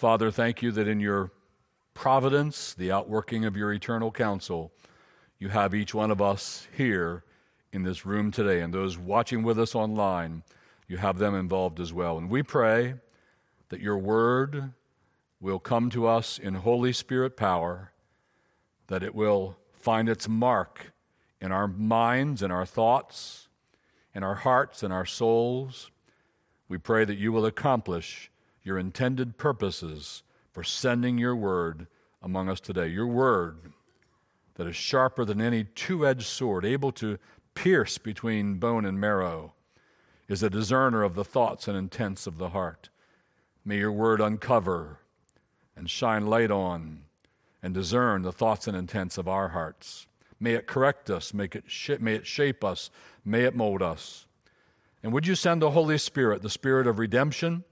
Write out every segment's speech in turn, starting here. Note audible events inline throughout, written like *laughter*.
Father, thank you that in your providence, the outworking of your eternal counsel, you have each one of us here in this room today, and those watching with us online, you have them involved as well. And we pray that your word will come to us in Holy Spirit power, that it will find its mark in our minds and our thoughts, in our hearts and our souls. We pray that you will accomplish your intended purposes for sending your word among us today. Your word that is sharper than any two edged sword, able to pierce between bone and marrow, is a discerner of the thoughts and intents of the heart. May your word uncover and shine light on and discern the thoughts and intents of our hearts. May it correct us, make it sh- may it shape us, may it mold us. And would you send the Holy Spirit, the Spirit of redemption,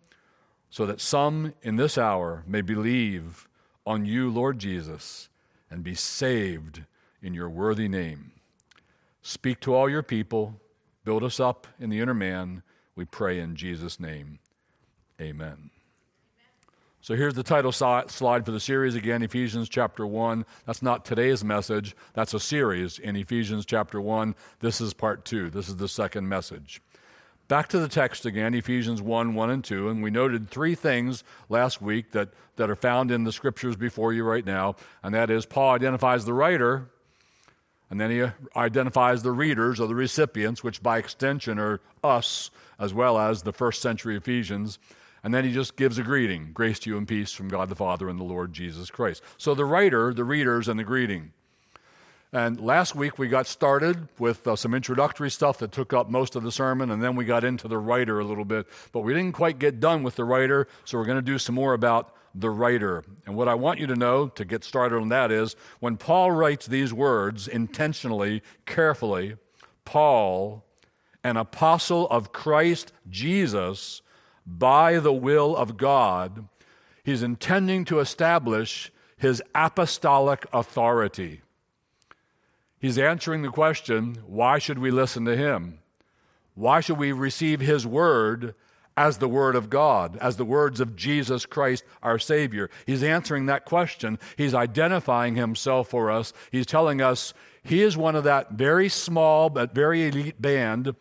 so that some in this hour may believe on you, Lord Jesus, and be saved in your worthy name. Speak to all your people, build us up in the inner man, we pray in Jesus' name. Amen. So here's the title slide for the series again Ephesians chapter 1. That's not today's message, that's a series in Ephesians chapter 1. This is part 2. This is the second message. Back to the text again, Ephesians 1 1 and 2. And we noted three things last week that, that are found in the scriptures before you right now. And that is, Paul identifies the writer, and then he uh, identifies the readers or the recipients, which by extension are us, as well as the first century Ephesians. And then he just gives a greeting grace to you and peace from God the Father and the Lord Jesus Christ. So the writer, the readers, and the greeting. And last week we got started with uh, some introductory stuff that took up most of the sermon, and then we got into the writer a little bit. But we didn't quite get done with the writer, so we're going to do some more about the writer. And what I want you to know to get started on that is when Paul writes these words intentionally, carefully, Paul, an apostle of Christ Jesus, by the will of God, he's intending to establish his apostolic authority. He's answering the question why should we listen to him? Why should we receive his word as the word of God, as the words of Jesus Christ, our Savior? He's answering that question. He's identifying himself for us. He's telling us he is one of that very small but very elite band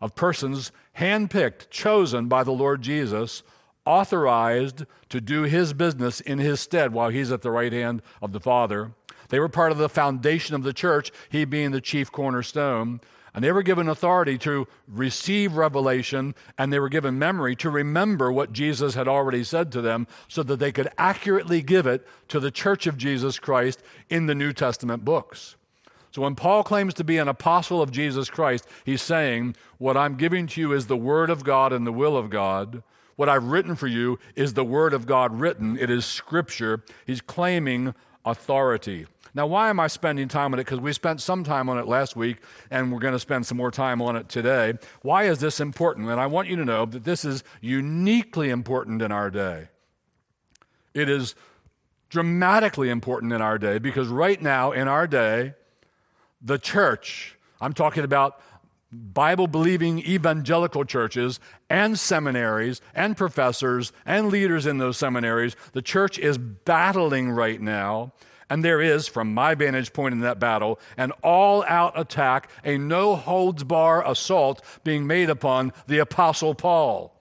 of persons handpicked, chosen by the Lord Jesus, authorized to do his business in his stead while he's at the right hand of the Father. They were part of the foundation of the church, he being the chief cornerstone. And they were given authority to receive revelation, and they were given memory to remember what Jesus had already said to them so that they could accurately give it to the church of Jesus Christ in the New Testament books. So when Paul claims to be an apostle of Jesus Christ, he's saying, What I'm giving to you is the word of God and the will of God. What I've written for you is the word of God written, it is scripture. He's claiming authority. Now, why am I spending time on it? Because we spent some time on it last week, and we're going to spend some more time on it today. Why is this important? And I want you to know that this is uniquely important in our day. It is dramatically important in our day because right now, in our day, the church, I'm talking about Bible believing evangelical churches and seminaries and professors and leaders in those seminaries, the church is battling right now and there is, from my vantage point in that battle, an all out attack, a no holds bar assault being made upon the Apostle Paul.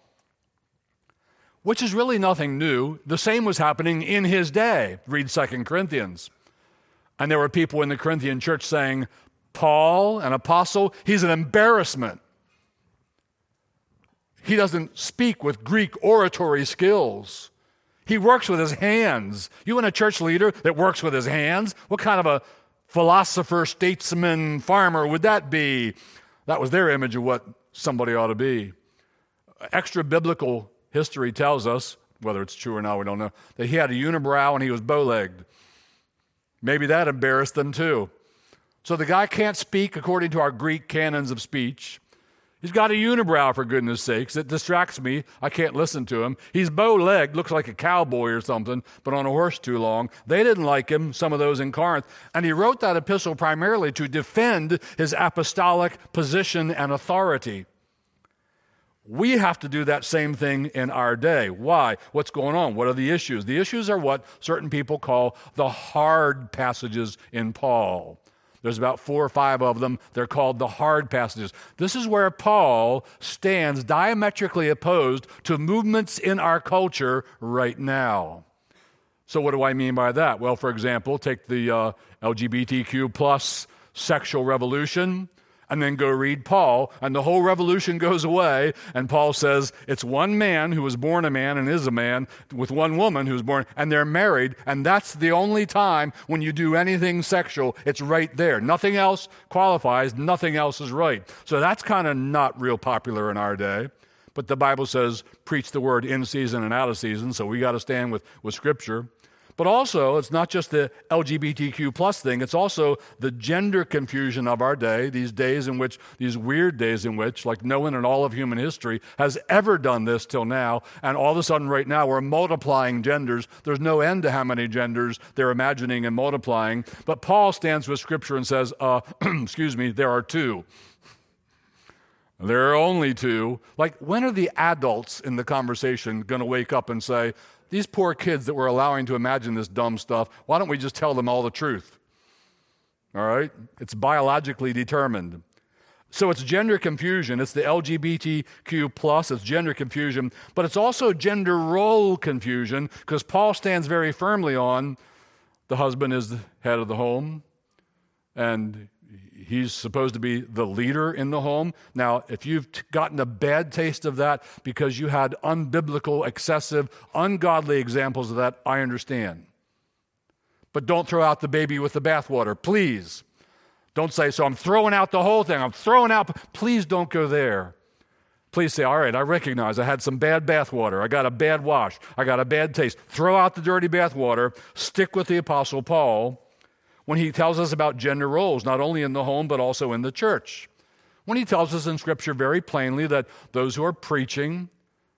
Which is really nothing new. The same was happening in his day. Read 2 Corinthians. And there were people in the Corinthian church saying, Paul, an apostle, he's an embarrassment. He doesn't speak with Greek oratory skills. He works with his hands. You want a church leader that works with his hands? What kind of a philosopher, statesman, farmer would that be? That was their image of what somebody ought to be. Extra biblical history tells us, whether it's true or not, we don't know, that he had a unibrow and he was bow legged. Maybe that embarrassed them too. So the guy can't speak according to our Greek canons of speech. He's got a unibrow, for goodness sakes. It distracts me. I can't listen to him. He's bow legged, looks like a cowboy or something, but on a horse too long. They didn't like him, some of those in Corinth. And he wrote that epistle primarily to defend his apostolic position and authority. We have to do that same thing in our day. Why? What's going on? What are the issues? The issues are what certain people call the hard passages in Paul. There's about four or five of them. They're called the hard passages. This is where Paul stands diametrically opposed to movements in our culture right now. So, what do I mean by that? Well, for example, take the uh, LGBTQ plus sexual revolution and then go read Paul, and the whole revolution goes away. And Paul says it's one man who was born a man and is a man with one woman who's born, and they're married. And that's the only time when you do anything sexual, it's right there. Nothing else qualifies, nothing else is right. So that's kind of not real popular in our day. But the Bible says, preach the word in season and out of season, so we got to stand with, with Scripture. But also, it's not just the LGBTQ plus thing, it's also the gender confusion of our day, these days in which, these weird days in which, like no one in all of human history has ever done this till now. And all of a sudden, right now, we're multiplying genders. There's no end to how many genders they're imagining and multiplying. But Paul stands with Scripture and says, uh, *clears throat* excuse me, there are two. There are only two. Like, when are the adults in the conversation going to wake up and say, these poor kids that we're allowing to imagine this dumb stuff, why don't we just tell them all the truth? All right? It's biologically determined. So it's gender confusion. It's the LGBTQ plus, it's gender confusion, but it's also gender role confusion because Paul stands very firmly on the husband is the head of the home and he's supposed to be the leader in the home. Now, if you've gotten a bad taste of that because you had unbiblical, excessive, ungodly examples of that, I understand. But don't throw out the baby with the bathwater, please. Don't say, so I'm throwing out the whole thing. I'm throwing out. Please don't go there. Please say, all right, I recognize I had some bad bathwater. I got a bad wash. I got a bad taste. Throw out the dirty bathwater. Stick with the Apostle Paul when he tells us about gender roles, not only in the home, but also in the church. When he tells us in Scripture very plainly that those who are preaching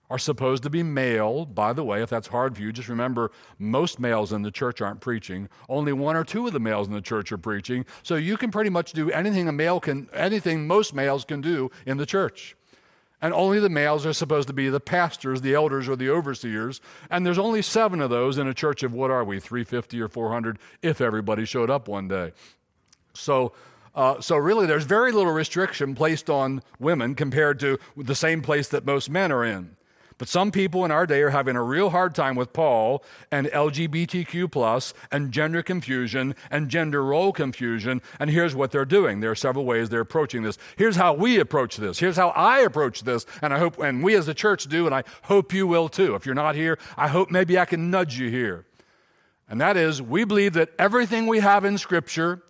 are supposed to be male. By the way, if that's hard for you, just remember most males in the church aren't preaching. Only one or two of the males in the church are preaching. So you can pretty much do anything a male can, anything most males can do in the church. And only the males are supposed to be the pastors, the elders, or the overseers. And there's only seven of those in a church of what are we, 350 or 400, if everybody showed up one day. So, uh, so really, there's very little restriction placed on women compared to the same place that most men are in. But some people in our day are having a real hard time with Paul and LGBTQ plus and gender confusion and gender role confusion. And here's what they're doing. There are several ways they're approaching this. Here's how we approach this. Here's how I approach this. And I hope, and we as a church do, and I hope you will too. If you're not here, I hope maybe I can nudge you here. And that is, we believe that everything we have in Scripture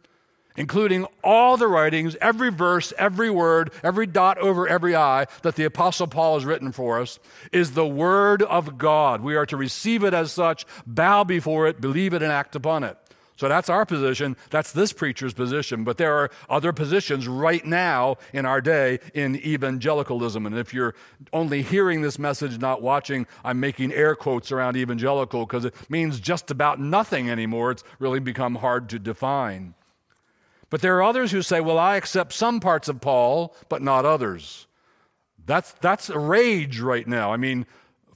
including all the writings, every verse, every word, every dot over every I that the Apostle Paul has written for us, is the Word of God. We are to receive it as such, bow before it, believe it, and act upon it. So that's our position. That's this preacher's position. But there are other positions right now in our day in evangelicalism. And if you're only hearing this message, not watching, I'm making air quotes around evangelical because it means just about nothing anymore. It's really become hard to define. But there are others who say, well, I accept some parts of Paul, but not others. That's, that's a rage right now. I mean,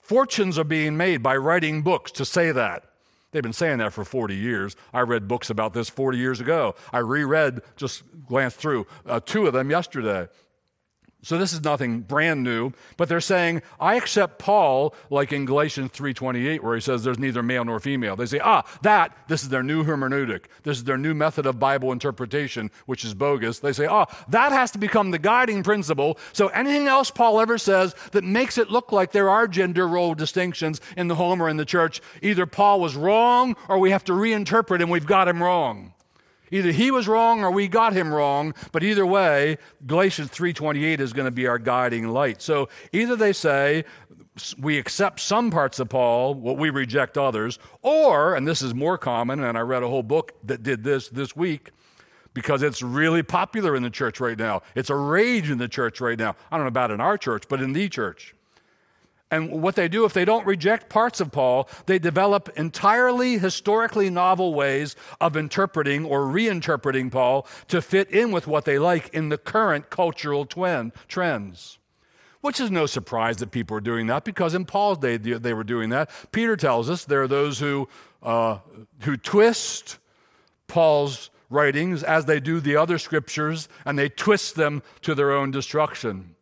fortunes are being made by writing books to say that. They've been saying that for 40 years. I read books about this 40 years ago. I reread, just glanced through uh, two of them yesterday. So this is nothing brand new, but they're saying, I accept Paul, like in Galatians 3.28, where he says there's neither male nor female. They say, ah, that, this is their new hermeneutic. This is their new method of Bible interpretation, which is bogus. They say, ah, that has to become the guiding principle. So anything else Paul ever says that makes it look like there are gender role distinctions in the home or in the church, either Paul was wrong or we have to reinterpret and we've got him wrong. Either he was wrong or we got him wrong, but either way, Galatians 3:28 is going to be our guiding light. So either they say we accept some parts of Paul, what we reject others, or and this is more common and I read a whole book that did this this week because it's really popular in the church right now. It's a rage in the church right now. I don't know about in our church, but in the church. And what they do, if they don't reject parts of Paul, they develop entirely historically novel ways of interpreting or reinterpreting Paul to fit in with what they like in the current cultural twin, trends. which is no surprise that people are doing that because in Paul's day they were doing that. Peter tells us there are those who, uh, who twist Paul's writings as they do the other scriptures and they twist them to their own destruction.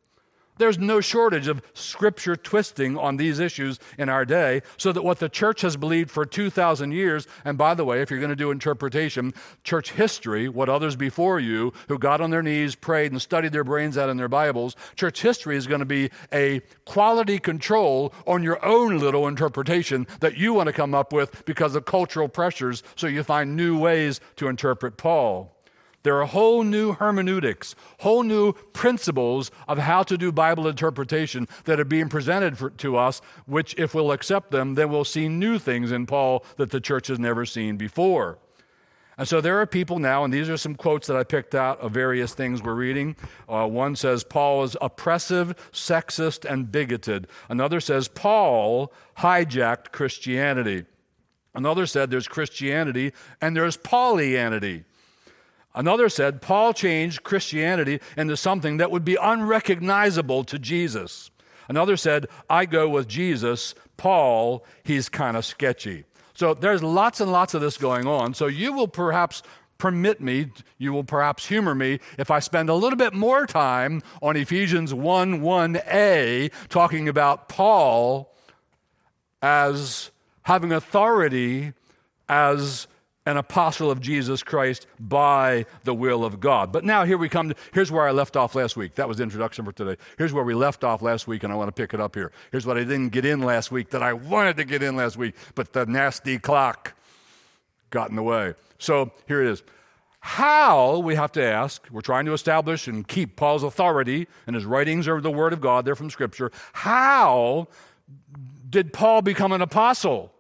There's no shortage of scripture twisting on these issues in our day, so that what the church has believed for 2,000 years, and by the way, if you're going to do interpretation, church history, what others before you who got on their knees, prayed, and studied their brains out in their Bibles, church history is going to be a quality control on your own little interpretation that you want to come up with because of cultural pressures, so you find new ways to interpret Paul. There are whole new hermeneutics, whole new principles of how to do Bible interpretation that are being presented for, to us, which, if we'll accept them, then we'll see new things in Paul that the church has never seen before. And so there are people now, and these are some quotes that I picked out of various things we're reading. Uh, one says Paul is oppressive, sexist, and bigoted. Another says Paul hijacked Christianity. Another said there's Christianity and there's Paulianity. Another said Paul changed Christianity into something that would be unrecognizable to Jesus. Another said, I go with Jesus. Paul, he's kind of sketchy. So there's lots and lots of this going on. So you will perhaps permit me, you will perhaps humor me if I spend a little bit more time on Ephesians 1 1a, talking about Paul as having authority as an apostle of Jesus Christ by the will of God. But now here we come. To, here's where I left off last week. That was the introduction for today. Here's where we left off last week, and I want to pick it up here. Here's what I didn't get in last week that I wanted to get in last week, but the nasty clock got in the way. So here it is. How, we have to ask, we're trying to establish and keep Paul's authority, and his writings are the Word of God, they're from Scripture. How did Paul become an apostle?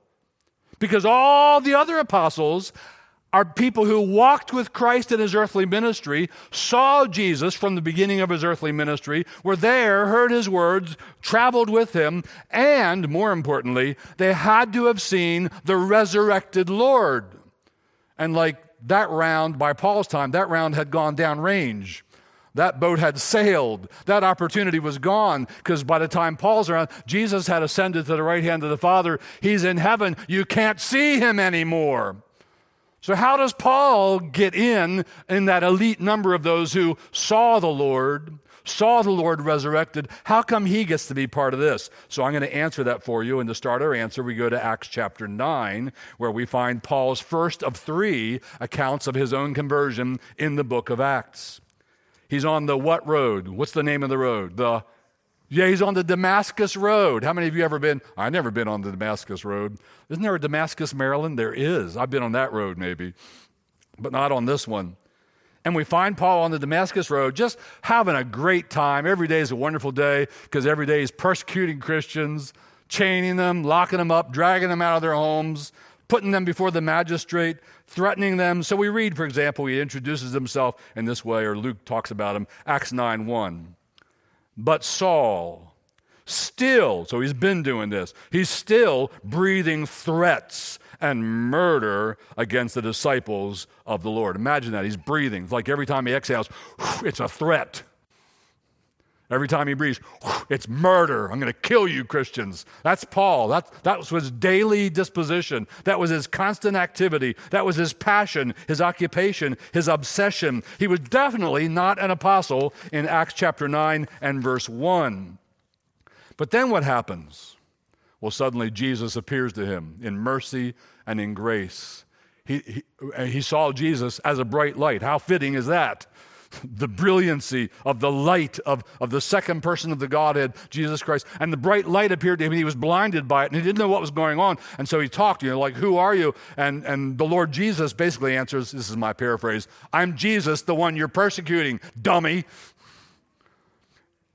Because all the other apostles are people who walked with Christ in his earthly ministry, saw Jesus from the beginning of his earthly ministry, were there, heard his words, traveled with him, and more importantly, they had to have seen the resurrected Lord. And like that round, by Paul's time, that round had gone downrange. That boat had sailed. That opportunity was gone because by the time Paul's around, Jesus had ascended to the right hand of the Father. He's in heaven. You can't see him anymore. So, how does Paul get in in that elite number of those who saw the Lord, saw the Lord resurrected? How come he gets to be part of this? So, I'm going to answer that for you. And to start our answer, we go to Acts chapter 9, where we find Paul's first of three accounts of his own conversion in the book of Acts. He's on the what road? What's the name of the road? The yeah, he's on the Damascus Road. How many of you ever been? I've never been on the Damascus Road. Isn't there a Damascus, Maryland? There is. I've been on that road maybe, but not on this one. And we find Paul on the Damascus Road just having a great time. Every day is a wonderful day because every day he's persecuting Christians, chaining them, locking them up, dragging them out of their homes, putting them before the magistrate, threatening them. So we read, for example, he introduces himself in this way, or Luke talks about him, Acts 9 1. But Saul, still, so he's been doing this, he's still breathing threats and murder against the disciples of the Lord. Imagine that. He's breathing. It's like every time he exhales, it's a threat. Every time he breathes, it's murder. I'm going to kill you, Christians. That's Paul. That, that was his daily disposition. That was his constant activity. That was his passion, his occupation, his obsession. He was definitely not an apostle in Acts chapter 9 and verse 1. But then what happens? Well, suddenly Jesus appears to him in mercy and in grace. He, he, he saw Jesus as a bright light. How fitting is that? *laughs* the brilliancy of the light of, of the second person of the Godhead, Jesus Christ. And the bright light appeared to him, and he was blinded by it, and he didn't know what was going on. And so he talked, you know, like, Who are you? And, and the Lord Jesus basically answers this is my paraphrase I'm Jesus, the one you're persecuting, dummy.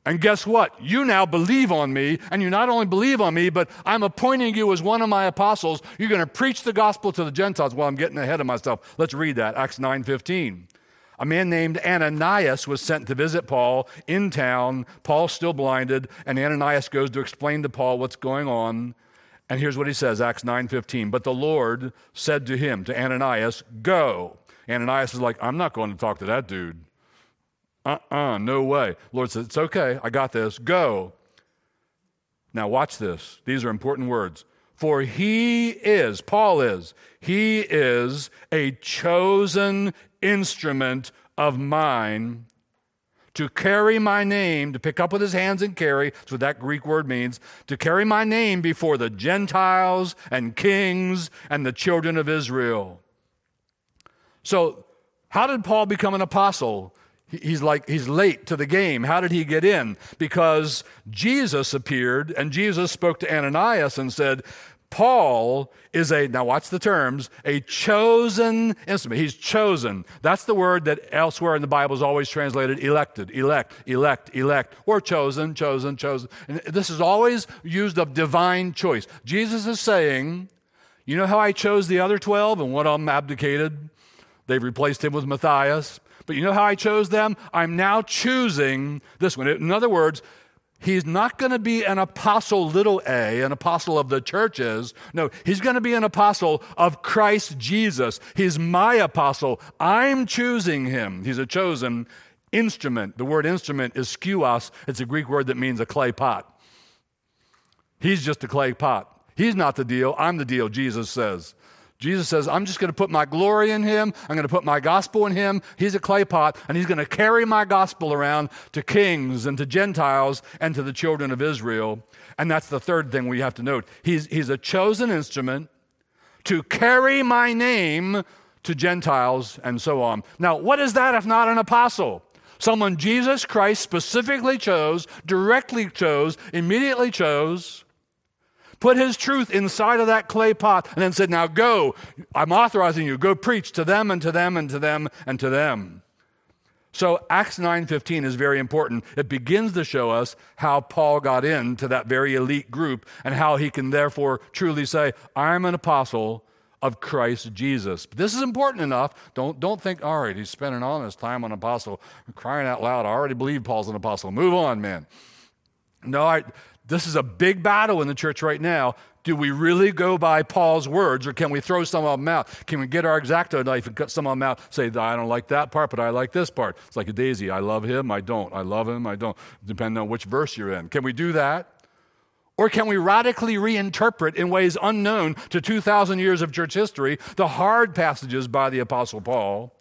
And guess what? You now believe on me, and you not only believe on me, but I'm appointing you as one of my apostles. You're going to preach the gospel to the Gentiles. Well, I'm getting ahead of myself. Let's read that. Acts 9 15 a man named Ananias was sent to visit Paul in town. Paul's still blinded, and Ananias goes to explain to Paul what's going on. And here's what he says, Acts 9:15. But the Lord said to him, to Ananias, "Go." Ananias is like, "I'm not going to talk to that dude. Uh uh-uh, uh, no way. Lord says, It's okay, I got this, go. Now, watch this. These are important words. For he is, Paul is, he is a chosen instrument of mine to carry my name, to pick up with his hands and carry, that's what that Greek word means, to carry my name before the Gentiles and kings and the children of Israel. So, how did Paul become an apostle? He's like, he's late to the game. How did he get in? Because Jesus appeared and Jesus spoke to Ananias and said, Paul is a, now watch the terms, a chosen instrument. He's chosen. That's the word that elsewhere in the Bible is always translated elected, elect, elect, elect, or chosen, chosen, chosen. And this is always used of divine choice. Jesus is saying, you know how I chose the other 12 and one of them abdicated? They've replaced him with Matthias. But you know how I chose them? I'm now choosing this one. In other words, he's not going to be an apostle, little a, an apostle of the churches. No, he's going to be an apostle of Christ Jesus. He's my apostle. I'm choosing him. He's a chosen instrument. The word instrument is skeuos, it's a Greek word that means a clay pot. He's just a clay pot. He's not the deal. I'm the deal, Jesus says. Jesus says, I'm just going to put my glory in him. I'm going to put my gospel in him. He's a clay pot, and he's going to carry my gospel around to kings and to Gentiles and to the children of Israel. And that's the third thing we have to note. He's, he's a chosen instrument to carry my name to Gentiles and so on. Now, what is that if not an apostle? Someone Jesus Christ specifically chose, directly chose, immediately chose put his truth inside of that clay pot, and then said, Now go, I'm authorizing you, go preach to them and to them and to them and to them. So Acts 9:15 is very important. It begins to show us how Paul got into that very elite group and how he can therefore truly say, "I'm an apostle of Christ Jesus." But this is important enough. Don't don't think, "All right, he's spending all his time on apostle." Crying out loud, I already believe Paul's an apostle. Move on, man. No, I, this is a big battle in the church right now. Do we really go by Paul's words or can we throw some of them out? Can we get our exacto knife and cut some of them out? Say, I don't like that part, but I like this part. It's like a daisy. I love him, I don't. I love him, I don't. Depending on which verse you're in. Can we do that? Or can we radically reinterpret in ways unknown to 2,000 years of church history the hard passages by the Apostle Paul?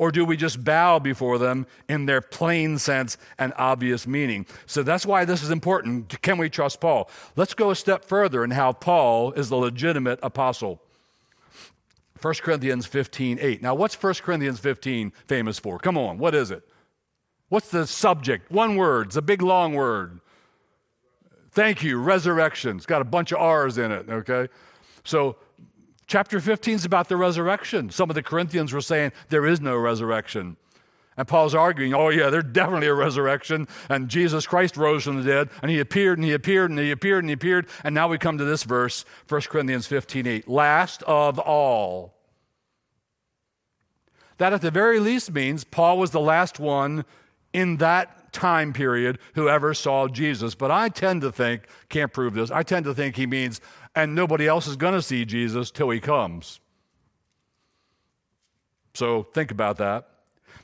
Or do we just bow before them in their plain sense and obvious meaning? So that's why this is important. Can we trust Paul? Let's go a step further in how Paul is the legitimate apostle. 1 Corinthians 15, 8. Now, what's 1 Corinthians 15 famous for? Come on, what is it? What's the subject? One word, it's a big long word. Thank you, resurrection. It's got a bunch of R's in it, okay? So, Chapter 15 is about the resurrection. Some of the Corinthians were saying there is no resurrection. And Paul's arguing, oh, yeah, there's definitely a resurrection. And Jesus Christ rose from the dead, and he appeared, and he appeared, and he appeared, and he appeared. And now we come to this verse, 1 Corinthians 15 8. Last of all. That at the very least means Paul was the last one in that time period who ever saw Jesus. But I tend to think, can't prove this, I tend to think he means and nobody else is going to see Jesus till he comes. So think about that.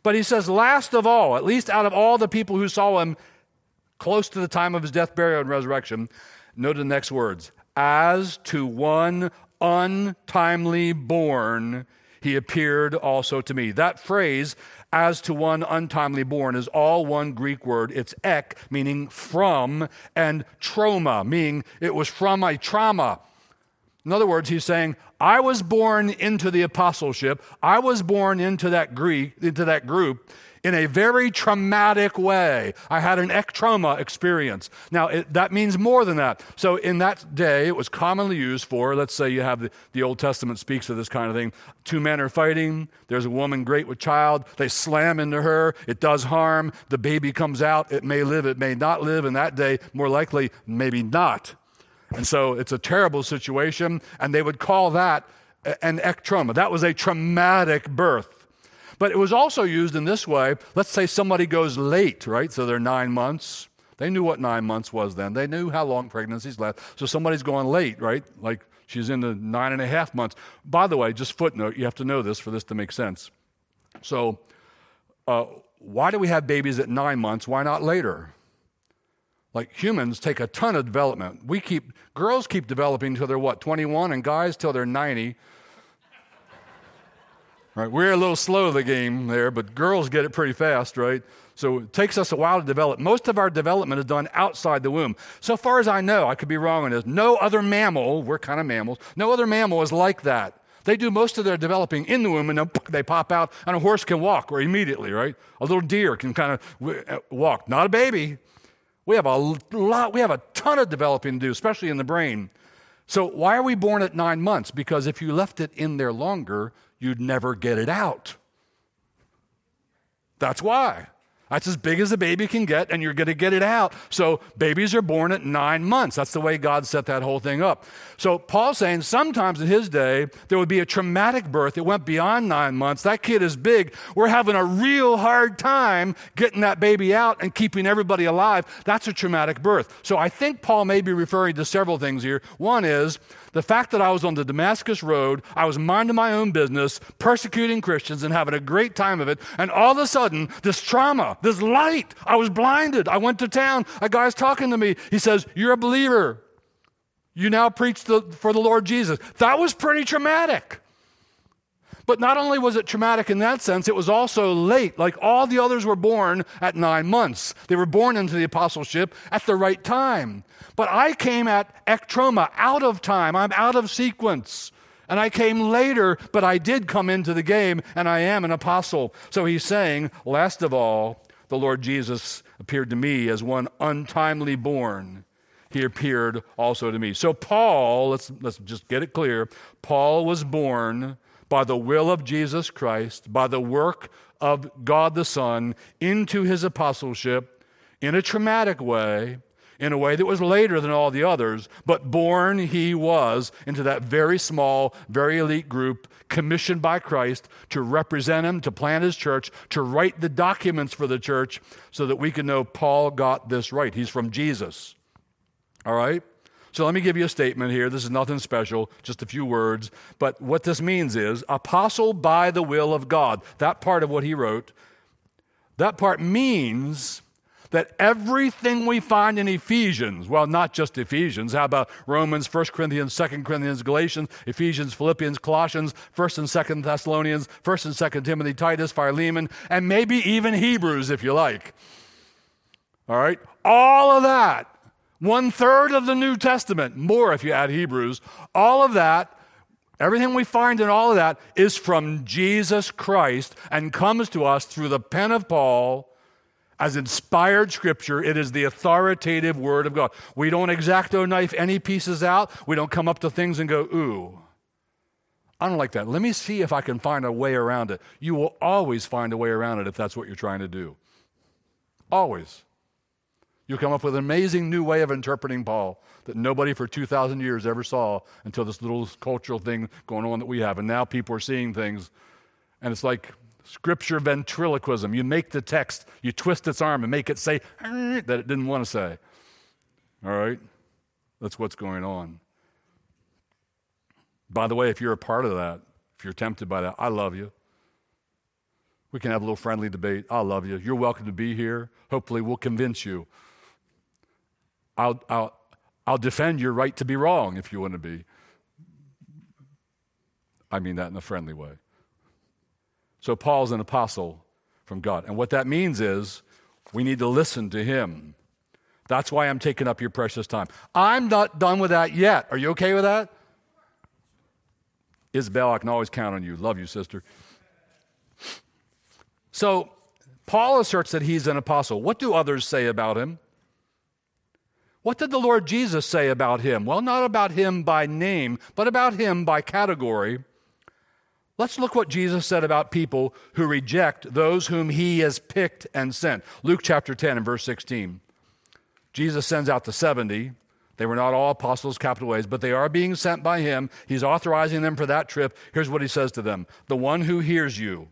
But he says, last of all, at least out of all the people who saw him close to the time of his death, burial, and resurrection, note the next words as to one untimely born, he appeared also to me. That phrase as to one untimely born is all one Greek word. It's ek, meaning from, and trauma, meaning it was from a trauma. In other words, he's saying, I was born into the apostleship. I was born into that Greek, into that group in a very traumatic way. I had an trauma experience. Now, it, that means more than that. So, in that day, it was commonly used for, let's say you have the, the Old Testament speaks of this kind of thing. Two men are fighting. There's a woman great with child. They slam into her. It does harm. The baby comes out. It may live, it may not live. In that day, more likely, maybe not. And so it's a terrible situation, and they would call that an ectrauma. That was a traumatic birth. But it was also used in this way. Let's say somebody goes late, right? So they're nine months. They knew what nine months was then. They knew how long pregnancies last. So somebody's going late, right? Like she's in the nine and a half months. By the way, just footnote, you have to know this for this to make sense. So uh, why do we have babies at nine months? Why not later? Like humans take a ton of development. We keep, girls keep developing until they're what, 21, and guys till they're 90. Right? We're a little slow the game there, but girls get it pretty fast, right? So it takes us a while to develop. Most of our development is done outside the womb. So far as I know, I could be wrong on this, no other mammal, we're kind of mammals, no other mammal is like that. They do most of their developing in the womb and then *laughs* they pop out, and a horse can walk or immediately, right? A little deer can kind of uh, walk, not a baby. We have a lot, we have a ton of developing to do, especially in the brain. So, why are we born at nine months? Because if you left it in there longer, you'd never get it out. That's why. That's as big as a baby can get, and you're going to get it out. So, babies are born at nine months. That's the way God set that whole thing up. So, Paul's saying sometimes in his day, there would be a traumatic birth. It went beyond nine months. That kid is big. We're having a real hard time getting that baby out and keeping everybody alive. That's a traumatic birth. So, I think Paul may be referring to several things here. One is the fact that I was on the Damascus Road, I was minding my own business, persecuting Christians and having a great time of it, and all of a sudden, this trauma, this light, I was blinded. I went to town, a guy's talking to me. He says, You're a believer. You now preach the, for the Lord Jesus. That was pretty traumatic. But not only was it traumatic in that sense, it was also late. Like all the others were born at nine months. They were born into the apostleship at the right time. But I came at ectroma, out of time. I'm out of sequence. And I came later, but I did come into the game, and I am an apostle. So he's saying, last of all, the Lord Jesus appeared to me as one untimely born. He appeared also to me. So Paul, let's, let's just get it clear. Paul was born by the will of Jesus Christ, by the work of God the Son, into his apostleship in a traumatic way, in a way that was later than all the others, but born he was into that very small, very elite group, commissioned by Christ to represent him, to plant his church, to write the documents for the church, so that we can know Paul got this right. He's from Jesus. All right? So let me give you a statement here. This is nothing special, just a few words. But what this means is apostle by the will of God. That part of what he wrote, that part means that everything we find in Ephesians, well, not just Ephesians, how about Romans, 1 Corinthians, 2 Corinthians, Galatians, Ephesians, Philippians, Colossians, 1st and 2nd Thessalonians, 1st and 2nd Timothy, Titus, Philemon, and maybe even Hebrews if you like. All right? All of that one third of the New Testament, more if you add Hebrews, all of that, everything we find in all of that is from Jesus Christ and comes to us through the pen of Paul as inspired scripture. It is the authoritative word of God. We don't exacto knife any pieces out. We don't come up to things and go, ooh. I don't like that. Let me see if I can find a way around it. You will always find a way around it if that's what you're trying to do. Always. You'll come up with an amazing new way of interpreting Paul that nobody for 2,000 years ever saw until this little cultural thing going on that we have. And now people are seeing things, and it's like scripture ventriloquism. You make the text, you twist its arm and make it say *laughs* that it didn't want to say. All right? That's what's going on. By the way, if you're a part of that, if you're tempted by that, I love you. We can have a little friendly debate. I love you. You're welcome to be here. Hopefully, we'll convince you I'll, I'll, I'll defend your right to be wrong if you want to be. I mean that in a friendly way. So, Paul's an apostle from God. And what that means is we need to listen to him. That's why I'm taking up your precious time. I'm not done with that yet. Are you okay with that? Isabel, I can always count on you. Love you, sister. So, Paul asserts that he's an apostle. What do others say about him? What did the Lord Jesus say about him? Well, not about him by name, but about him by category. Let's look what Jesus said about people who reject those whom he has picked and sent. Luke chapter 10 and verse 16. Jesus sends out the 70. They were not all apostles, capital A's, but they are being sent by him. He's authorizing them for that trip. Here's what he says to them The one who hears you.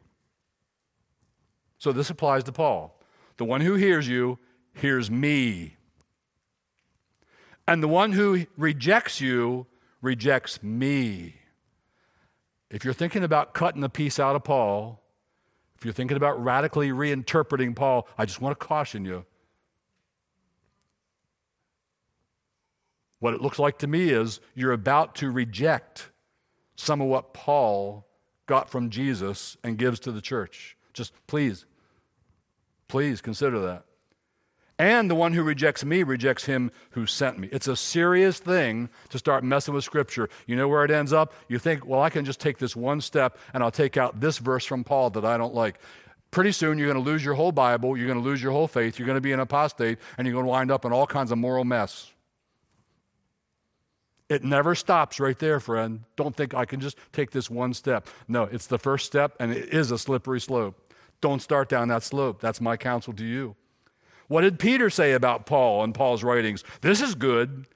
So this applies to Paul. The one who hears you hears me. And the one who rejects you rejects me. If you're thinking about cutting a piece out of Paul, if you're thinking about radically reinterpreting Paul, I just want to caution you. What it looks like to me is you're about to reject some of what Paul got from Jesus and gives to the church. Just please, please consider that. And the one who rejects me rejects him who sent me. It's a serious thing to start messing with Scripture. You know where it ends up? You think, well, I can just take this one step and I'll take out this verse from Paul that I don't like. Pretty soon, you're going to lose your whole Bible, you're going to lose your whole faith, you're going to be an apostate, and you're going to wind up in all kinds of moral mess. It never stops right there, friend. Don't think I can just take this one step. No, it's the first step, and it is a slippery slope. Don't start down that slope. That's my counsel to you. What did Peter say about Paul and Paul's writings? This is good.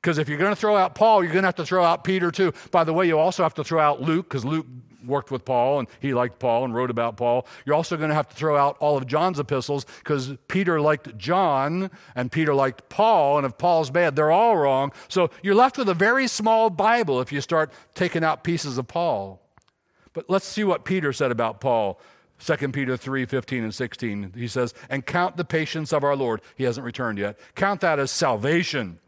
Because if you're going to throw out Paul, you're going to have to throw out Peter too. By the way, you also have to throw out Luke, because Luke worked with Paul and he liked Paul and wrote about Paul. You're also going to have to throw out all of John's epistles because Peter liked John and Peter liked Paul. And if Paul's bad, they're all wrong. So you're left with a very small Bible if you start taking out pieces of Paul. But let's see what Peter said about Paul. 2 Peter 3 15 and 16. He says, And count the patience of our Lord. He hasn't returned yet. Count that as salvation.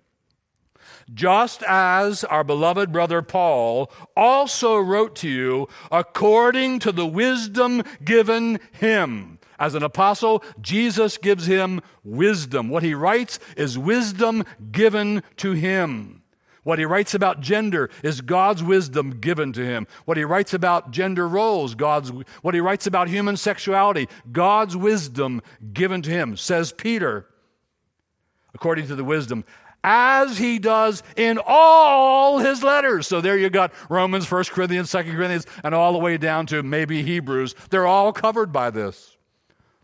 Just as our beloved brother Paul also wrote to you according to the wisdom given him. As an apostle, Jesus gives him wisdom. What he writes is wisdom given to him. What he writes about gender is God's wisdom given to him. What he writes about gender roles, God's what he writes about human sexuality, God's wisdom given to him, says Peter. According to the wisdom, as he does in all his letters. So there you got Romans, 1 Corinthians, 2 Corinthians, and all the way down to maybe Hebrews. They're all covered by this.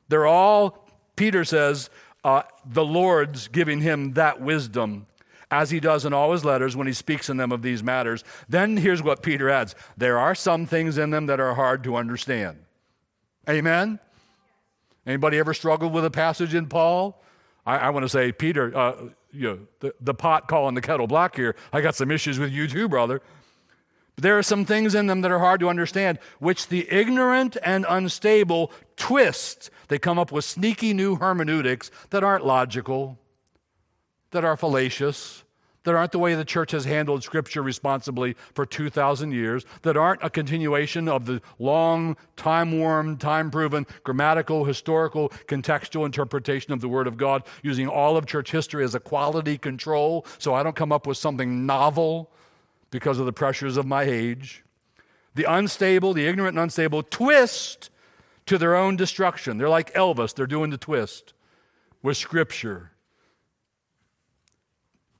They're all, Peter says, uh, the Lord's giving him that wisdom as he does in all his letters when he speaks in them of these matters. Then here's what Peter adds there are some things in them that are hard to understand. Amen? Anybody ever struggled with a passage in Paul? I, I want to say, Peter, uh, you know, the, the pot calling the kettle black here. I got some issues with you too, brother. But there are some things in them that are hard to understand, which the ignorant and unstable twist. They come up with sneaky new hermeneutics that aren't logical, that are fallacious, that aren't the way the church has handled Scripture responsibly for 2,000 years, that aren't a continuation of the long, time worn, time proven grammatical, historical, contextual interpretation of the Word of God, using all of church history as a quality control so I don't come up with something novel because of the pressures of my age. The unstable, the ignorant and unstable twist to their own destruction. They're like Elvis, they're doing the twist with Scripture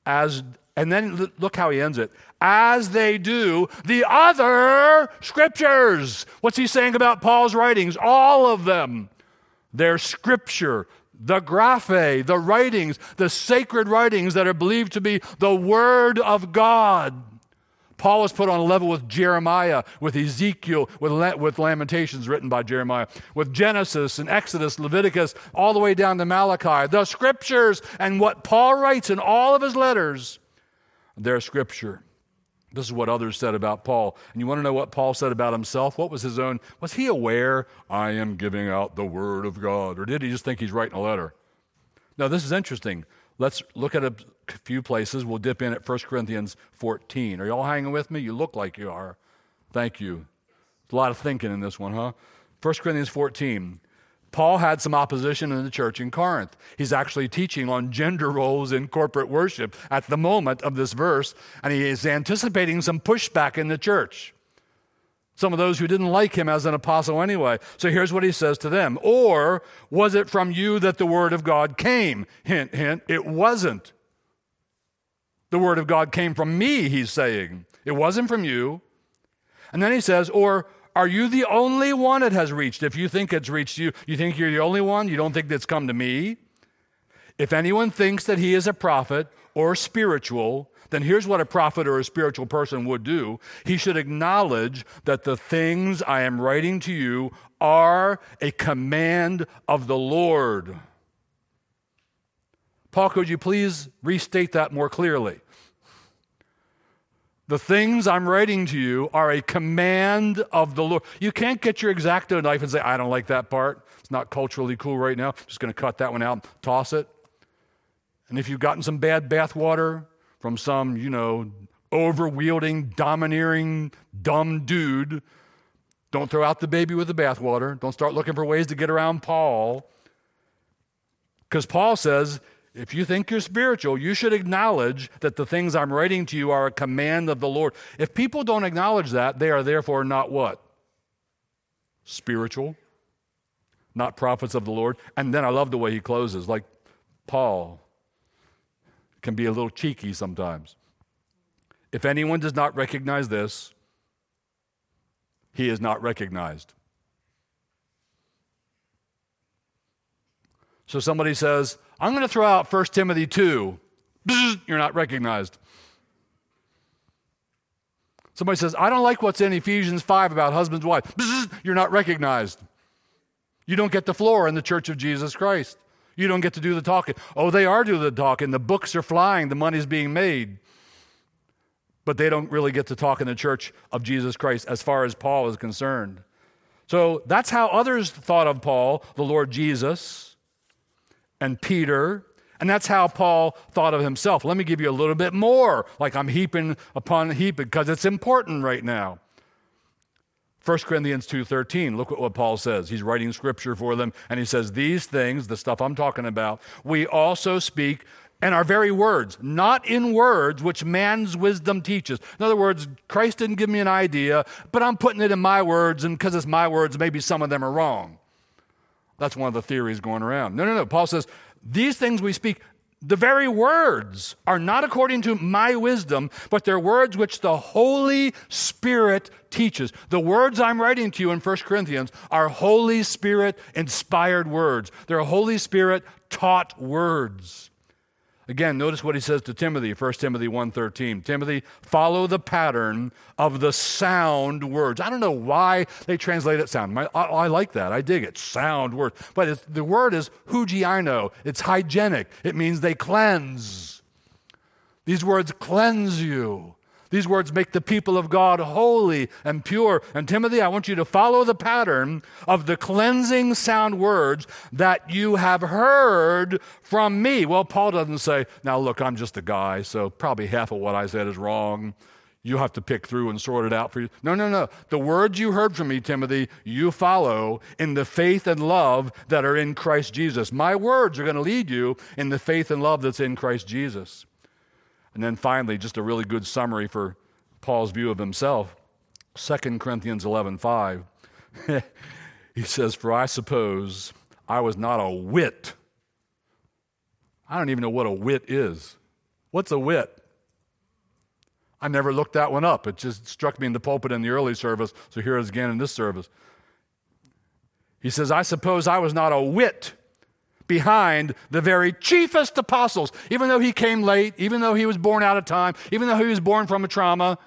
as and then look how he ends it. As they do the other scriptures. What's he saying about Paul's writings? All of them. They're scripture, the graphe, the writings, the sacred writings that are believed to be the Word of God. Paul was put on a level with Jeremiah, with Ezekiel, with, with Lamentations written by Jeremiah, with Genesis and Exodus, Leviticus, all the way down to Malachi. The scriptures and what Paul writes in all of his letters, they're scripture. This is what others said about Paul. And you want to know what Paul said about himself? What was his own? Was he aware, I am giving out the word of God? Or did he just think he's writing a letter? Now, this is interesting. Let's look at a few places. We'll dip in at 1 Corinthians 14. Are you all hanging with me? You look like you are. Thank you. a lot of thinking in this one, huh? 1 Corinthians 14. Paul had some opposition in the church in Corinth. He's actually teaching on gender roles in corporate worship at the moment of this verse, and he is anticipating some pushback in the church some of those who didn't like him as an apostle anyway. So here's what he says to them Or was it from you that the word of God came? Hint, hint, it wasn't. The word of God came from me, he's saying. It wasn't from you. And then he says, Or are you the only one it has reached? If you think it's reached you, you think you're the only one? You don't think that's come to me? If anyone thinks that he is a prophet or spiritual, then here's what a prophet or a spiritual person would do he should acknowledge that the things I am writing to you are a command of the Lord. Paul, could you please restate that more clearly? The things I'm writing to you are a command of the Lord. You can't get your exacto knife and say, I don't like that part. It's not culturally cool right now. I'm just going to cut that one out, and toss it. And if you've gotten some bad bathwater from some, you know, overwielding, domineering, dumb dude, don't throw out the baby with the bathwater. Don't start looking for ways to get around Paul. Because Paul says, if you think you're spiritual, you should acknowledge that the things I'm writing to you are a command of the Lord. If people don't acknowledge that, they are therefore not what? Spiritual, not prophets of the Lord. And then I love the way he closes, like Paul can be a little cheeky sometimes. If anyone does not recognize this, he is not recognized. So somebody says, I'm going to throw out 1 Timothy 2. *laughs* You're not recognized. Somebody says, I don't like what's in Ephesians 5 about husbands and wives. *laughs* You're not recognized. You don't get the floor in the church of Jesus Christ. You don't get to do the talking. Oh, they are doing the talking. The books are flying, the money's being made. But they don't really get to talk in the church of Jesus Christ as far as Paul is concerned. So that's how others thought of Paul, the Lord Jesus and Peter. And that's how Paul thought of himself. Let me give you a little bit more, like I'm heaping upon heaping, because it's important right now. 1 Corinthians 2:13 look at what Paul says he's writing scripture for them and he says these things the stuff I'm talking about we also speak and our very words not in words which man's wisdom teaches in other words Christ didn't give me an idea but I'm putting it in my words and because it's my words maybe some of them are wrong that's one of the theories going around. No, no, no. Paul says, These things we speak, the very words are not according to my wisdom, but they're words which the Holy Spirit teaches. The words I'm writing to you in 1 Corinthians are Holy Spirit inspired words. They're Holy Spirit taught words. Again, notice what he says to Timothy, 1 Timothy 1.13. Timothy, follow the pattern of the sound words. I don't know why they translate it sound. I, I like that. I dig it. Sound words. But the word is hugiaino. It's hygienic. It means they cleanse. These words cleanse you. These words make the people of God holy and pure. And Timothy, I want you to follow the pattern of the cleansing sound words that you have heard from me. Well, Paul doesn't say, now look, I'm just a guy, so probably half of what I said is wrong. You have to pick through and sort it out for you. No, no, no. The words you heard from me, Timothy, you follow in the faith and love that are in Christ Jesus. My words are going to lead you in the faith and love that's in Christ Jesus. And then finally, just a really good summary for Paul's view of himself 2 Corinthians 11 5. *laughs* he says, For I suppose I was not a whit. I don't even know what a whit is. What's a whit? I never looked that one up. It just struck me in the pulpit in the early service, so here it is again in this service. He says, I suppose I was not a whit behind the very chiefest apostles. Even though he came late, even though he was born out of time, even though he was born from a trauma,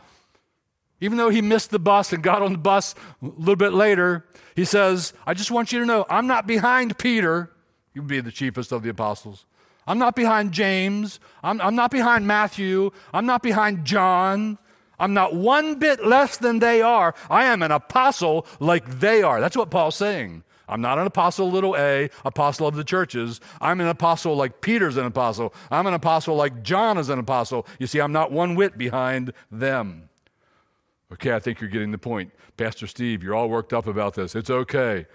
even though he missed the bus and got on the bus a little bit later, he says, I just want you to know I'm not behind Peter. You would be the chiefest of the apostles. I'm not behind James. I'm, I'm not behind Matthew. I'm not behind John. I'm not one bit less than they are. I am an apostle like they are. That's what Paul's saying. I'm not an apostle, little a, apostle of the churches. I'm an apostle like Peter's an apostle. I'm an apostle like John is an apostle. You see, I'm not one whit behind them. Okay, I think you're getting the point. Pastor Steve, you're all worked up about this. It's okay.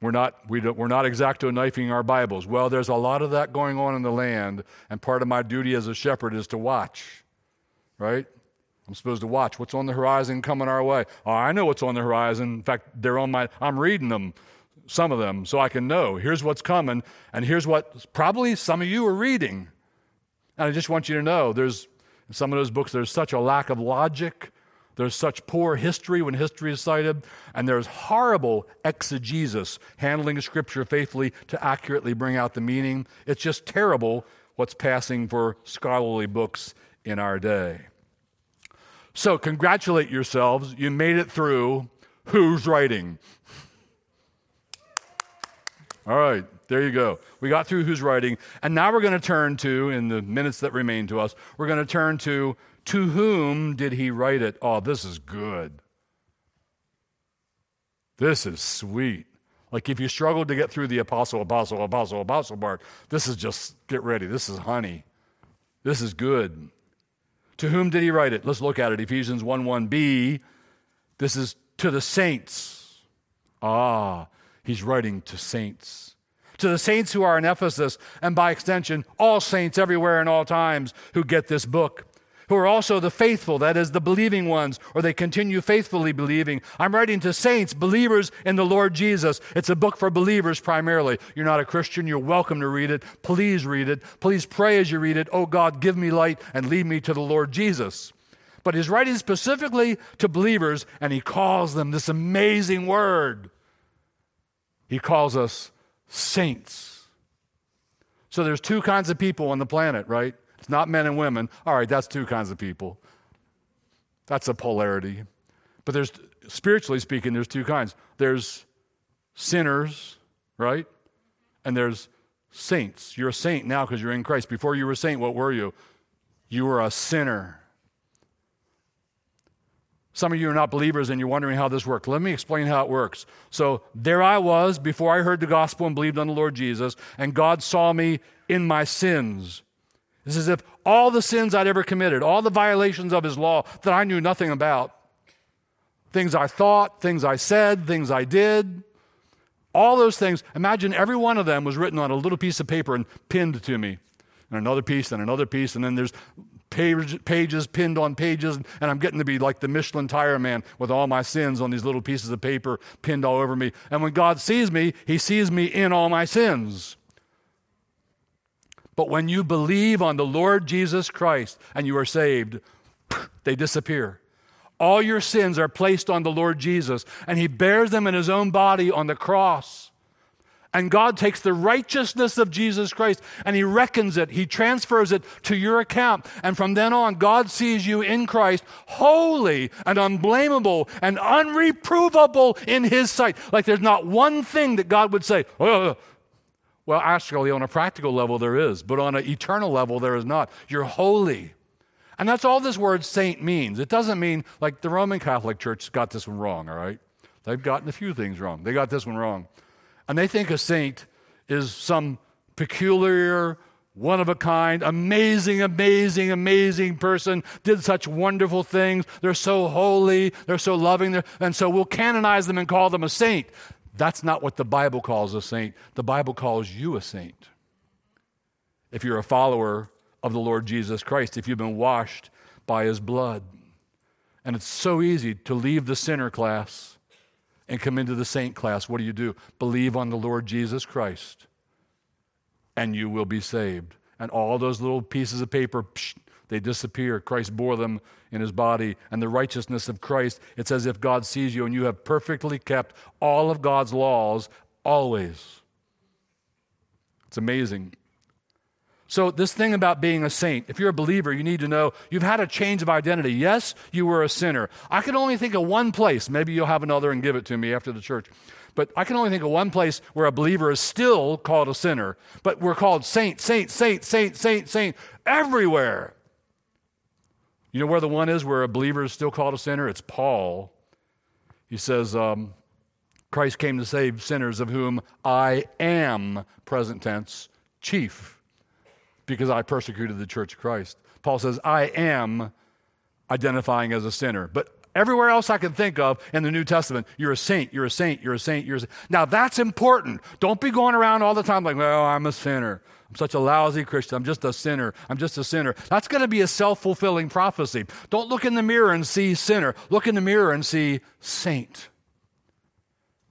We're not, we we're not X-Acto knifing our Bibles. Well, there's a lot of that going on in the land, and part of my duty as a shepherd is to watch, right? I'm supposed to watch what's on the horizon coming our way. Oh, I know what's on the horizon. In fact, they're on my, I'm reading them, some of them, so I can know. Here's what's coming, and here's what probably some of you are reading. And I just want you to know there's, some of those books, there's such a lack of logic. There's such poor history when history is cited, and there's horrible exegesis, handling Scripture faithfully to accurately bring out the meaning. It's just terrible what's passing for scholarly books in our day. So, congratulate yourselves. You made it through. Who's writing? All right. There you go. We got through who's writing. And now we're going to turn to, in the minutes that remain to us, we're going to turn to to whom did he write it? Oh, this is good. This is sweet. Like if you struggled to get through the apostle, apostle, apostle, apostle part, this is just get ready. This is honey. This is good. To whom did he write it? Let's look at it. Ephesians 1 1b. This is to the saints. Ah, he's writing to saints. To the saints who are in Ephesus, and by extension, all saints everywhere and all times who get this book who are also the faithful, that is, the believing ones, or they continue faithfully believing. I'm writing to saints, believers in the Lord Jesus. It's a book for believers primarily. You're not a Christian, you're welcome to read it. Please read it. Please pray as you read it. Oh God, give me light and lead me to the Lord Jesus. But he's writing specifically to believers, and he calls them this amazing word. He calls us saints. So there's two kinds of people on the planet, right? It's not men and women. All right, that's two kinds of people. That's a polarity. But there's, spiritually speaking, there's two kinds there's sinners, right? And there's saints. You're a saint now because you're in Christ. Before you were a saint, what were you? You were a sinner. Some of you are not believers and you're wondering how this works. Let me explain how it works. So, there I was before I heard the gospel and believed on the Lord Jesus, and God saw me in my sins. It's as if all the sins I'd ever committed, all the violations of his law that I knew nothing about, things I thought, things I said, things I did, all those things, imagine every one of them was written on a little piece of paper and pinned to me. And another piece and another piece, and then there's page, pages pinned on pages, and I'm getting to be like the Michelin tire man with all my sins on these little pieces of paper pinned all over me. And when God sees me, he sees me in all my sins. But when you believe on the Lord Jesus Christ and you are saved, *clears throat* they disappear. All your sins are placed on the Lord Jesus, and He bears them in His own body on the cross. And God takes the righteousness of Jesus Christ and He reckons it, He transfers it to your account. And from then on, God sees you in Christ holy and unblameable and unreprovable in His sight. Like there's not one thing that God would say, oh, well, actually, on a practical level, there is, but on an eternal level, there is not. You're holy. And that's all this word saint means. It doesn't mean like the Roman Catholic Church got this one wrong, all right? They've gotten a few things wrong. They got this one wrong. And they think a saint is some peculiar, one of a kind, amazing, amazing, amazing person, did such wonderful things. They're so holy, they're so loving, and so we'll canonize them and call them a saint. That's not what the Bible calls a saint. The Bible calls you a saint. If you're a follower of the Lord Jesus Christ, if you've been washed by his blood. And it's so easy to leave the sinner class and come into the saint class. What do you do? Believe on the Lord Jesus Christ, and you will be saved. And all those little pieces of paper, psh, they disappear. Christ bore them in his body. And the righteousness of Christ, it's as if God sees you and you have perfectly kept all of God's laws always. It's amazing. So, this thing about being a saint, if you're a believer, you need to know you've had a change of identity. Yes, you were a sinner. I can only think of one place. Maybe you'll have another and give it to me after the church. But I can only think of one place where a believer is still called a sinner. But we're called saint, saint, saint, saint, saint, saint everywhere. You know where the one is where a believer is still called a sinner? It's Paul. He says, um, Christ came to save sinners of whom I am, present tense, chief, because I persecuted the church of Christ. Paul says, I am identifying as a sinner. But everywhere else I can think of in the New Testament, you're a saint, you're a saint, you're a saint, you're a saint. Now that's important. Don't be going around all the time like, well, I'm a sinner. I'm such a lousy Christian. I'm just a sinner. I'm just a sinner. That's going to be a self fulfilling prophecy. Don't look in the mirror and see sinner. Look in the mirror and see saint.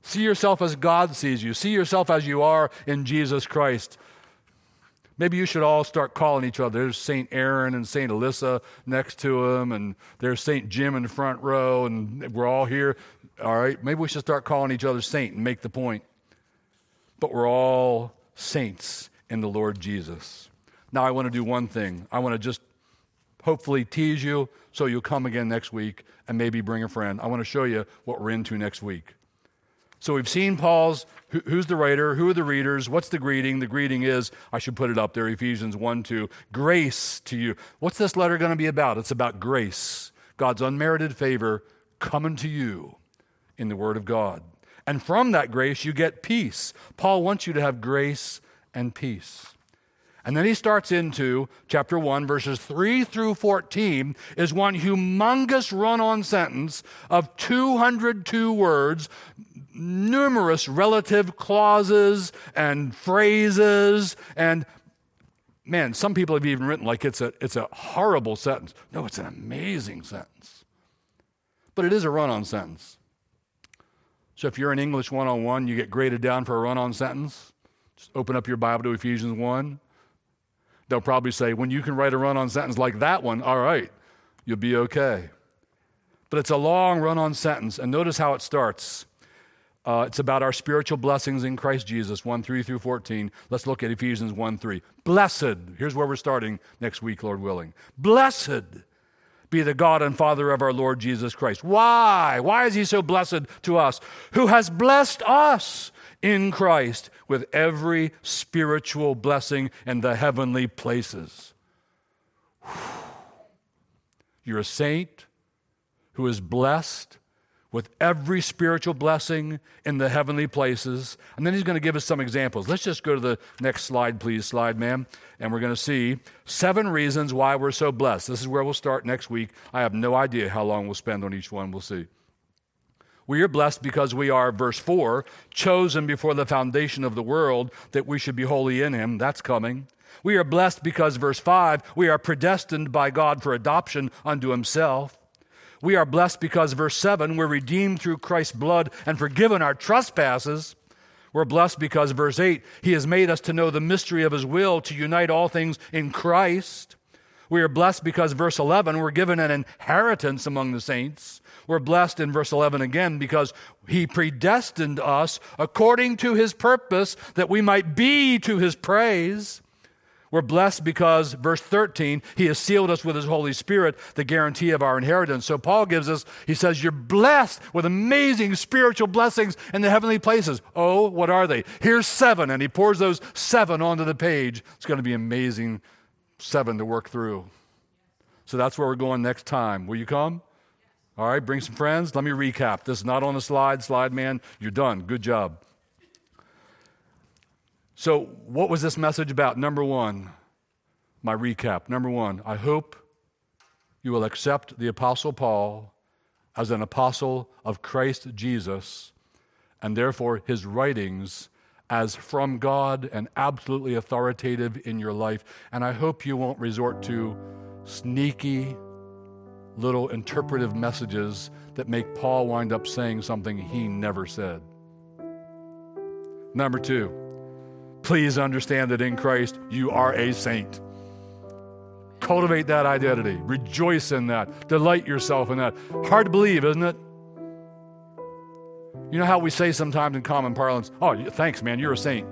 See yourself as God sees you. See yourself as you are in Jesus Christ. Maybe you should all start calling each other. There's St. Aaron and St. Alyssa next to him, and there's St. Jim in the front row, and we're all here. All right, maybe we should start calling each other saint and make the point. But we're all saints in the Lord Jesus. Now, I want to do one thing. I want to just hopefully tease you so you'll come again next week and maybe bring a friend. I want to show you what we're into next week. So we've seen Paul's who, who's the writer, who are the readers, what's the greeting? The greeting is, I should put it up there, Ephesians 1 2, grace to you. What's this letter going to be about? It's about grace, God's unmerited favor coming to you in the Word of God. And from that grace, you get peace. Paul wants you to have grace and peace. And then he starts into chapter 1, verses 3 through 14, is one humongous run on sentence of 202 words, numerous relative clauses and phrases. And man, some people have even written like it's a, it's a horrible sentence. No, it's an amazing sentence. But it is a run on sentence. So if you're in English 101, you get graded down for a run on sentence. Open up your Bible to Ephesians 1 they'll probably say, when you can write a run on sentence like that one, all right, you'll be okay. But it's a long run on sentence, and notice how it starts. Uh, it's about our spiritual blessings in Christ Jesus, 1 3 through 14. Let's look at Ephesians 1 3. Blessed, here's where we're starting next week, Lord willing. Blessed be the God and Father of our Lord Jesus Christ. Why? Why is He so blessed to us? Who has blessed us in Christ with every spiritual blessing in the heavenly places. You're a saint who is blessed with every spiritual blessing in the heavenly places. And then he's going to give us some examples. Let's just go to the next slide, please, slide, ma'am. And we're going to see seven reasons why we're so blessed. This is where we'll start next week. I have no idea how long we'll spend on each one. We'll see. We are blessed because we are, verse 4, chosen before the foundation of the world that we should be holy in Him. That's coming. We are blessed because, verse 5, we are predestined by God for adoption unto Himself. We are blessed because, verse 7, we're redeemed through Christ's blood and forgiven our trespasses. We're blessed because, verse 8, He has made us to know the mystery of His will to unite all things in Christ. We are blessed because, verse 11, we're given an inheritance among the saints. We're blessed in verse 11 again because he predestined us according to his purpose that we might be to his praise. We're blessed because, verse 13, he has sealed us with his Holy Spirit, the guarantee of our inheritance. So Paul gives us, he says, You're blessed with amazing spiritual blessings in the heavenly places. Oh, what are they? Here's seven. And he pours those seven onto the page. It's going to be amazing seven to work through. So that's where we're going next time. Will you come? All right, bring some friends. Let me recap. This is not on the slide, slide man. You're done. Good job. So, what was this message about? Number one, my recap. Number one, I hope you will accept the Apostle Paul as an apostle of Christ Jesus, and therefore his writings as from God and absolutely authoritative in your life. And I hope you won't resort to sneaky, little interpretive messages that make Paul wind up saying something he never said. Number two, please understand that in Christ you are a saint. Cultivate that identity. Rejoice in that. Delight yourself in that. Hard to believe, isn't it? You know how we say sometimes in common parlance, oh, thanks, man, you're a saint.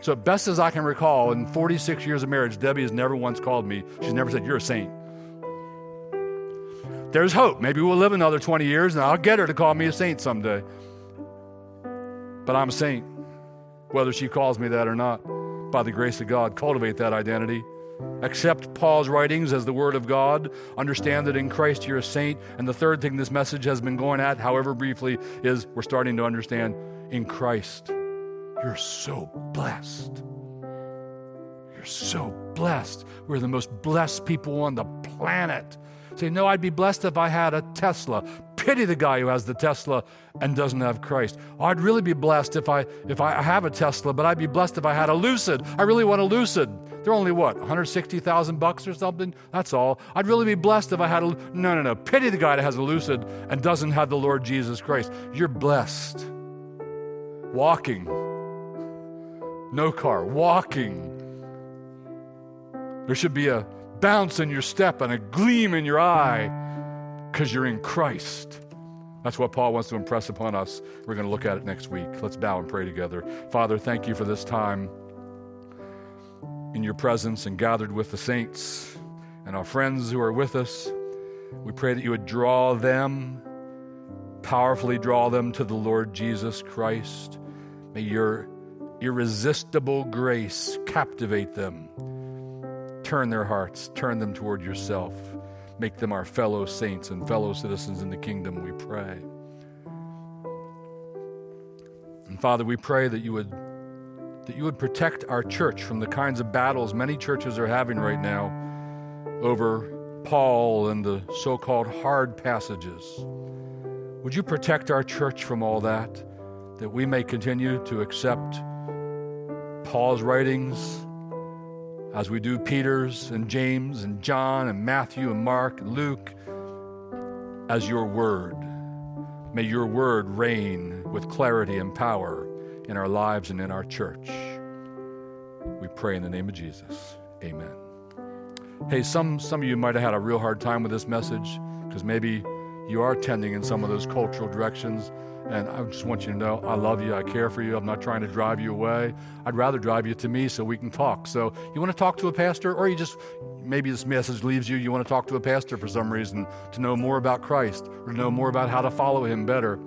So, best as I can recall, in 46 years of marriage, Debbie has never once called me. She's never said, You're a saint there's hope. Maybe we'll live another 20 years and I'll get her to call me a saint someday. But I'm a saint, whether she calls me that or not. By the grace of God, cultivate that identity. Accept Paul's writings as the Word of God. Understand that in Christ you're a saint. And the third thing this message has been going at, however briefly, is we're starting to understand in Christ you're so blessed. You're so blessed. We're the most blessed people on the planet. Say, no, I'd be blessed if I had a Tesla. Pity the guy who has the Tesla and doesn't have Christ. I'd really be blessed if I if I have a Tesla, but I'd be blessed if I had a Lucid. I really want a Lucid. They're only what, 160,000 bucks or something? That's all. I'd really be blessed if I had a No, no, no. Pity the guy that has a Lucid and doesn't have the Lord Jesus Christ. You're blessed. Walking. No car, walking. There should be a bounce in your step and a gleam in your eye because you're in Christ. That's what Paul wants to impress upon us. We're going to look at it next week. Let's bow and pray together. Father, thank you for this time in your presence and gathered with the saints and our friends who are with us. We pray that you would draw them powerfully draw them to the Lord Jesus Christ. May your irresistible grace captivate them. Turn their hearts, turn them toward yourself. Make them our fellow saints and fellow citizens in the kingdom, we pray. And Father, we pray that you would that you would protect our church from the kinds of battles many churches are having right now over Paul and the so-called hard passages. Would you protect our church from all that that we may continue to accept Paul's writings as we do Peter's and James and John and Matthew and Mark and Luke as your word. May your word reign with clarity and power in our lives and in our church. We pray in the name of Jesus. Amen. Hey, some, some of you might have had a real hard time with this message because maybe you are tending in some of those cultural directions and I just want you to know I love you. I care for you. I'm not trying to drive you away. I'd rather drive you to me so we can talk. So, you want to talk to a pastor, or you just maybe this message leaves you, you want to talk to a pastor for some reason to know more about Christ or to know more about how to follow him better.